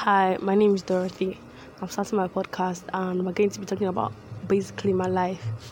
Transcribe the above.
Hi, my name is Dorothy. I'm starting my podcast and we're going to be talking about basically my life.